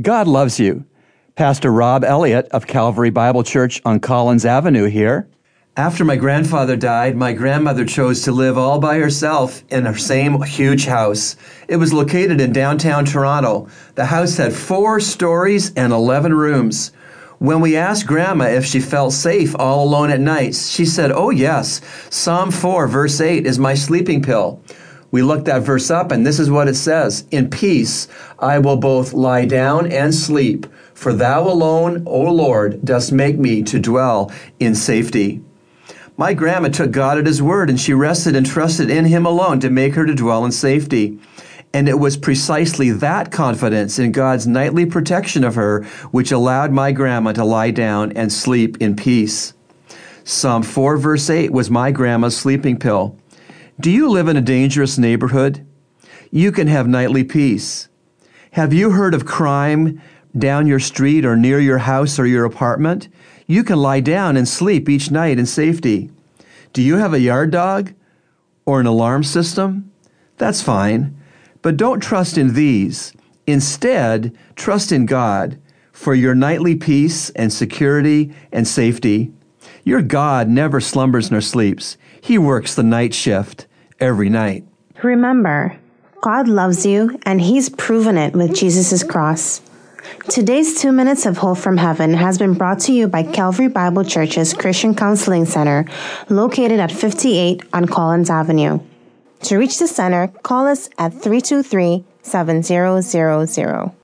God loves you. Pastor Rob Elliott of Calvary Bible Church on Collins Avenue here. After my grandfather died, my grandmother chose to live all by herself in her same huge house. It was located in downtown Toronto. The house had four stories and 11 rooms. When we asked Grandma if she felt safe all alone at night, she said, Oh, yes. Psalm 4, verse 8 is my sleeping pill. We looked that verse up, and this is what it says In peace I will both lie down and sleep, for thou alone, O Lord, dost make me to dwell in safety. My grandma took God at his word, and she rested and trusted in him alone to make her to dwell in safety. And it was precisely that confidence in God's nightly protection of her which allowed my grandma to lie down and sleep in peace. Psalm 4, verse 8 was my grandma's sleeping pill. Do you live in a dangerous neighborhood? You can have nightly peace. Have you heard of crime down your street or near your house or your apartment? You can lie down and sleep each night in safety. Do you have a yard dog or an alarm system? That's fine, but don't trust in these. Instead, trust in God for your nightly peace and security and safety. Your God never slumbers nor sleeps. He works the night shift every night. Remember, God loves you, and He's proven it with Jesus' cross. Today's Two Minutes of Hope from Heaven has been brought to you by Calvary Bible Church's Christian Counseling Center, located at 58 on Collins Avenue. To reach the center, call us at 323 7000.